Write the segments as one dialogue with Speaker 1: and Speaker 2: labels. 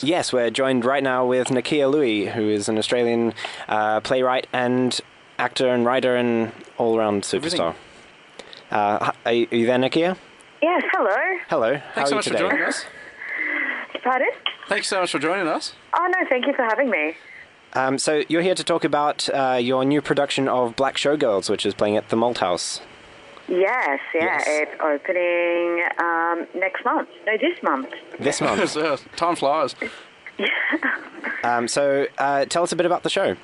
Speaker 1: Yes, we're joined right now with Nakkiah Lui, who is an Australian uh, playwright and actor and writer and all-around superstar. Uh, are, you, there, Nakia?
Speaker 2: Yes, hello.
Speaker 1: Hello. How
Speaker 3: Thanks
Speaker 1: are
Speaker 3: so
Speaker 1: you
Speaker 3: much
Speaker 1: today?
Speaker 3: for joining us.
Speaker 2: Pardon?
Speaker 3: Thanks so much for joining us.
Speaker 2: Oh, no, thank you for having me.
Speaker 1: Um, so you're here to talk about uh, your new production of Blaque Showgirls, which is playing at the Malthouse.
Speaker 2: Yes, yeah,
Speaker 1: Yes.
Speaker 2: it's opening um, next month. No, this month.
Speaker 1: This month.
Speaker 3: So, time flies.
Speaker 1: um, so uh, tell us a bit about the show.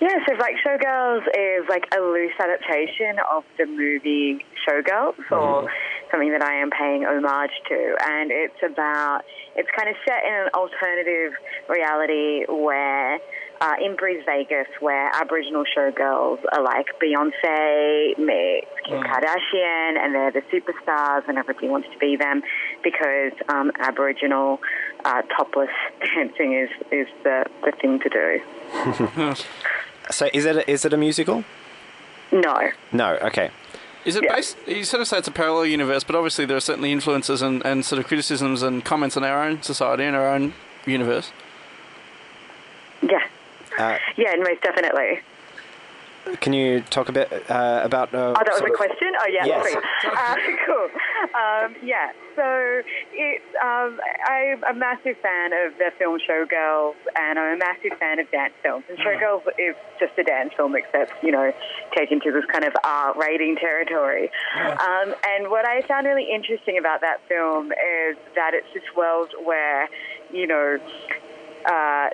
Speaker 2: Yeah, so like Showgirls is like a loose adaptation of the movie Showgirls, or something that I am paying homage to. And it's about, it's kind of set in an alternative reality where, uh, in Brisvegas, where Aboriginal showgirls are like Beyonce meets Kim Kardashian, and they're the superstars, and everybody wants to be them because um, Aboriginal uh, topless dancing is, is the, the thing to do.
Speaker 1: So is it a, is it a musical?
Speaker 2: No.
Speaker 1: No. Okay.
Speaker 3: Is it
Speaker 2: Yeah.
Speaker 3: based? You sort of say it's a parallel universe, but obviously there are certainly influences and, and sort of criticisms and comments on our own society and our own universe.
Speaker 2: Yeah.
Speaker 1: Uh,
Speaker 2: Yeah, most definitely.
Speaker 1: Can you talk a bit uh, about? Uh,
Speaker 2: Oh, that was a question? Oh, yeah,
Speaker 1: Yes.
Speaker 2: Uh, cool. Um, yeah, so it's, um, I'm a massive fan of the film Showgirls, and I'm a massive fan of dance films. And Showgirls is just a dance film, except, you know, taken to this kind of R rating territory. Um, and what I found really interesting about that film is that it's this world where, you know, uh,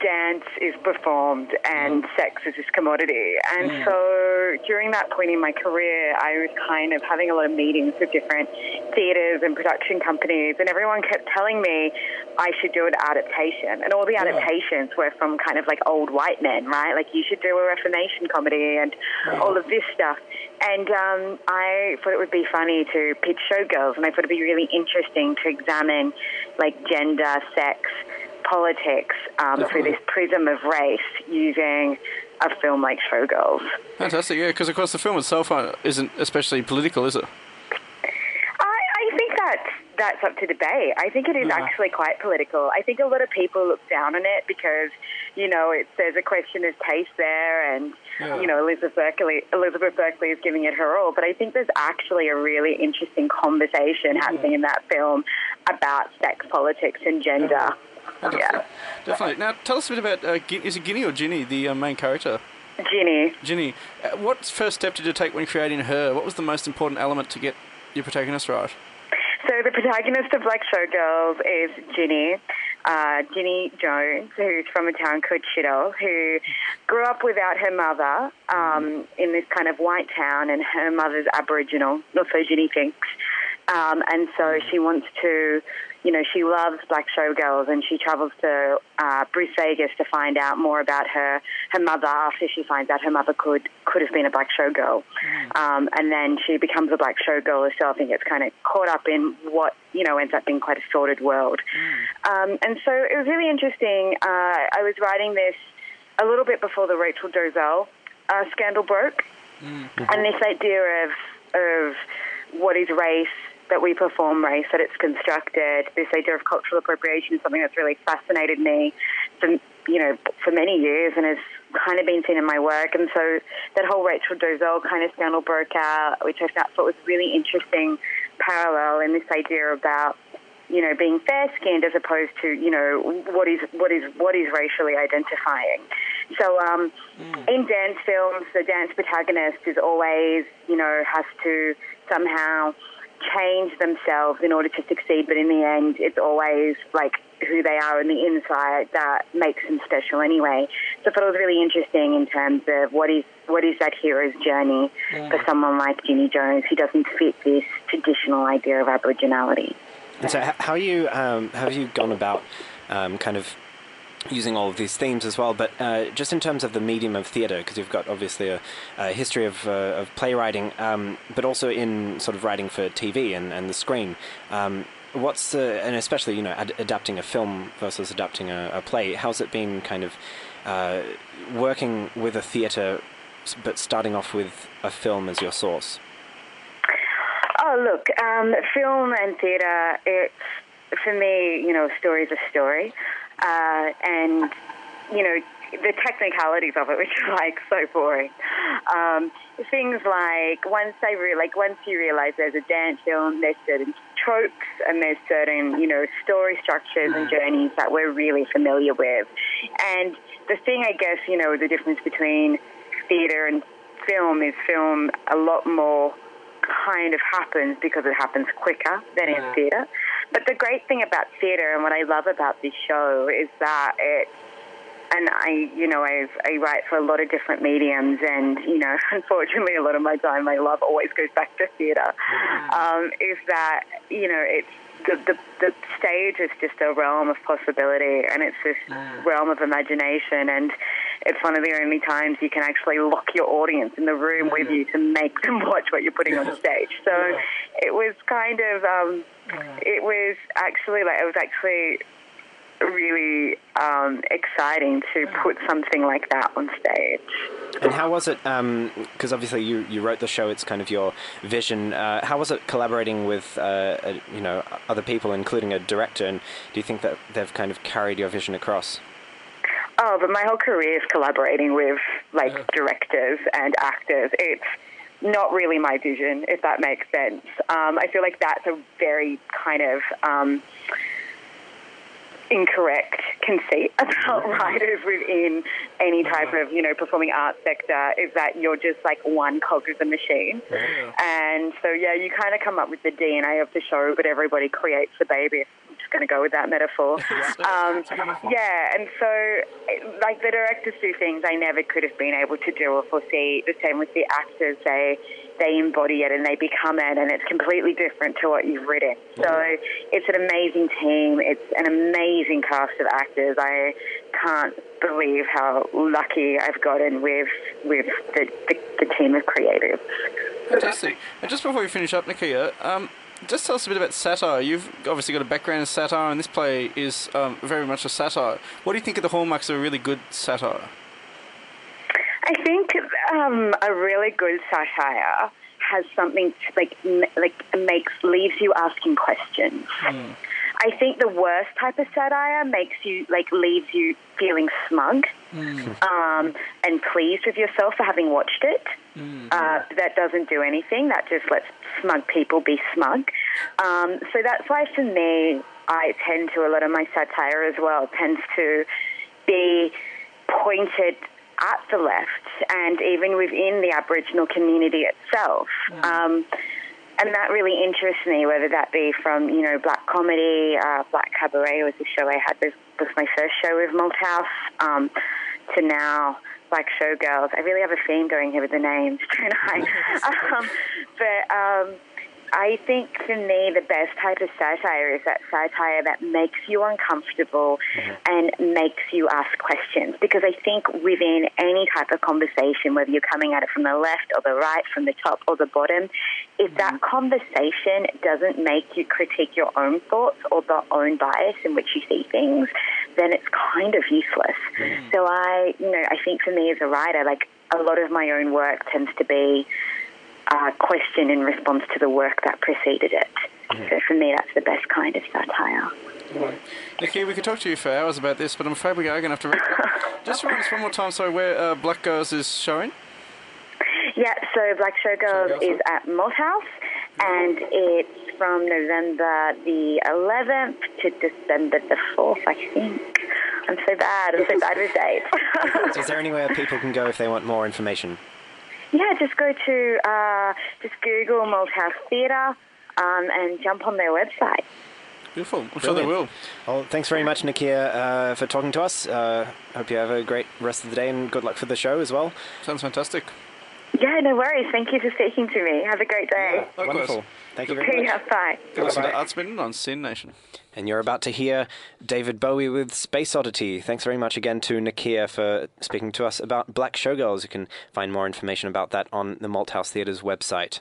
Speaker 2: dance is performed and sex is this commodity. And so during that point in my career, I was kind of having a lot of meetings with different theatres and production companies, and everyone kept telling me I should do an adaptation. And all the adaptations were from kind of like old white men, right? Like you should do a Reformation comedy and all of this stuff. And um, I thought it would be funny to pitch showgirls, and I thought it'd be really interesting to examine like gender, sex, politics um, through this prism of race using a film like Showgirls.
Speaker 3: Fantastic, yeah, because of course the film itself uh, isn't especially political, is it?
Speaker 2: I, I think that's that's up to debate. I think it is
Speaker 3: Yeah.
Speaker 2: actually quite political. I think a lot of people look down on it because, you know, it's there's a question of taste there, and
Speaker 3: Yeah.
Speaker 2: you know Elizabeth Berkley Elizabeth Berkley is giving it her all. But I think there's actually a really interesting conversation happening in that film about sex, politics, and gender. Yeah,
Speaker 3: Definitely. Now, tell us a bit about uh, is it Ginny or Ginny, the uh, main character?
Speaker 2: Ginny.
Speaker 3: Ginny, uh, what first step did you take when creating her? What was the most important element to get your protagonist right?
Speaker 2: So the protagonist of Blaque Showgirls is Ginny, uh, Ginny Jones, who's from a town called Chiddle, who grew up without her mother um, in this kind of white town, and her mother's Aboriginal, or so Ginny thinks. Um, and so she wants to, you know, she loves Blaque Showgirls, and she travels to uh, Brisvegas to find out more about her her mother after she finds out her mother could could have been a Blaque Showgirl. Um, and then she becomes a Blaque Showgirl herself and gets kind of caught up in what you know ends up being quite a sordid world. Um, and so it was really interesting. Uh, I was writing this a little bit before the Rachel Dolezal uh, scandal broke, and this idea of of what is race, that we perform race, that it's constructed. This idea of cultural appropriation is something that's really fascinated me for you know for many years and has kind of been seen in my work. And so that whole Rachel Dolezal kind of scandal broke out, which I thought was really interesting parallel in this idea about you know, being fair-skinned as opposed to, you know, what is what is what is racially identifying. So, um, in dance films, the dance protagonist is always, you know, has to somehow change themselves in order to succeed. But in the end, it's always like who they are on the inside that makes them special anyway. So I thought it was really interesting in terms of what is what is that hero's journey for someone like Ginny Jones who doesn't fit this traditional idea of Aboriginality.
Speaker 1: And so, how you um, have you gone about um, kind of using all of these themes as well? But uh, just in terms of the medium of theatre, because you've got obviously a, a history of, uh, of playwriting, um, but also in sort of writing for TV and, and the screen. Um, what's the and especially you know ad- adapting a film versus adapting a, a play? How's it been kind of uh, working with a theatre, but starting off with a film as your source?
Speaker 2: Oh, look, um, film and theatre, it's for me, you know, a story is a story, uh, and you know the technicalities of it, which are like so boring. Um, things like once I re- like once you realize there's a dance film, there's certain tropes and there's certain you know story structures and journeys that we're really familiar with. And the thing, I guess, you know, the difference between theatre and film is film a lot more kind of happens because it happens quicker than in theatre. But the great thing about theatre and what I love about this show is that it and I, you know, I've, I write for a lot of different mediums, and you know, unfortunately, a lot of my time, my love always goes back to theatre. Um, is that you know, it's the, the the stage is just a realm of possibility, and it's this realm of imagination, and it's one of the only times you can actually lock your audience in the room with you to make them watch what you're putting on stage. So it was kind of, um, it was actually like it was actually really um, exciting to put something like that on stage.
Speaker 1: And how was it? Because obviously you, you wrote the show; it's kind of your vision. Uh, how was it collaborating with uh, uh, you know other people, including a director? And do you think that they've kind of carried your vision across?
Speaker 2: Oh, but my whole career is collaborating with like directors and actors. It's not really my vision, if that makes sense. Um, I feel like that's a very kind of um, incorrect conceit about writers within any type of you know performing arts sector is that you're just like one cog of the machine. And so yeah you kind of come up with the dna of the show but everybody creates the baby just going to go with that metaphor um, yeah and so like the directors do things i never could have been able to do or foresee the same with the actors they they embody it and they become it, and it's completely different to what you've written. So it's an amazing team. It's an amazing cast of actors. I can't believe how lucky I've gotten with with the, the, the team of creatives.
Speaker 3: Fantastic. And just before we finish up, Nakkiah, um, just tell us a bit about satire. You've obviously got a background in satire, and this play is um, very much a satire. What do you think of the hallmarks of a really good satire?
Speaker 2: I think um, a really good satire has something to, like m- like makes leaves you asking questions. I think the worst type of satire makes you like leaves you feeling smug um, and pleased with yourself for having watched it. Uh, that doesn't do anything. That just lets smug people be smug. Um, so that's why for me, I tend to a lot of my satire as well tends to be pointed at the left and even within the Aboriginal community itself. Um, and that really interests me, whether that be from, you know, black comedy, uh, Blak Cabaret was the show I had, was, was my first show with Malthouse, um, to now Blaque Showgirls. I really have a theme going here with the names, don't I? um, but um, I think for me, the best type of satire is that satire that makes you uncomfortable mm-hmm. and makes you ask questions. Because I think within any type of conversation, whether you're coming at it from the left or the right, from the top or the bottom, if that mm-hmm. conversation doesn't make you critique your own thoughts or the own bias in which you see things, then it's kind of useless. Mm-hmm. So I, you know, I think for me as a writer, like a lot of my own work tends to be uh, question in response to the work that preceded it. So for me, that's the best kind of satire.
Speaker 3: Nikki, we could talk to you for hours about this, but I'm afraid we are going to have to wrap up. Just remind us one more time, sorry, where uh, Black Girls is showing?
Speaker 2: Yeah, so Blaque Showgirls
Speaker 3: Showgirls,
Speaker 2: is at Malthouse, and it's from November the 11th to December the 4th, I think. I'm so bad. I'm so bad with dates.
Speaker 1: Is there anywhere people can go if they want more information?
Speaker 2: Yeah, just go to uh, just Google Malthouse Theatre um, and jump on their website.
Speaker 3: Beautiful. I'm sure they will.
Speaker 1: Well, thanks very much, Nakkiah, uh, for talking to us. Uh, hope you have a great rest of the day and good luck for the show as well.
Speaker 3: Sounds fantastic.
Speaker 2: Yeah, no worries. Thank you for speaking to me. Have a great day.
Speaker 3: Likewise.
Speaker 1: Wonderful. Thank you very
Speaker 2: See
Speaker 1: much.
Speaker 2: ya. Bye.
Speaker 3: Good listen to
Speaker 1: Bye-bye.
Speaker 3: On Sin Nation.
Speaker 1: And you're about to hear David Bowie with Space Oddity. Thanks very much again to Nakkiah for speaking to us about Blaque Showgirls. You can find more information about that on the Malthouse Theatre's website.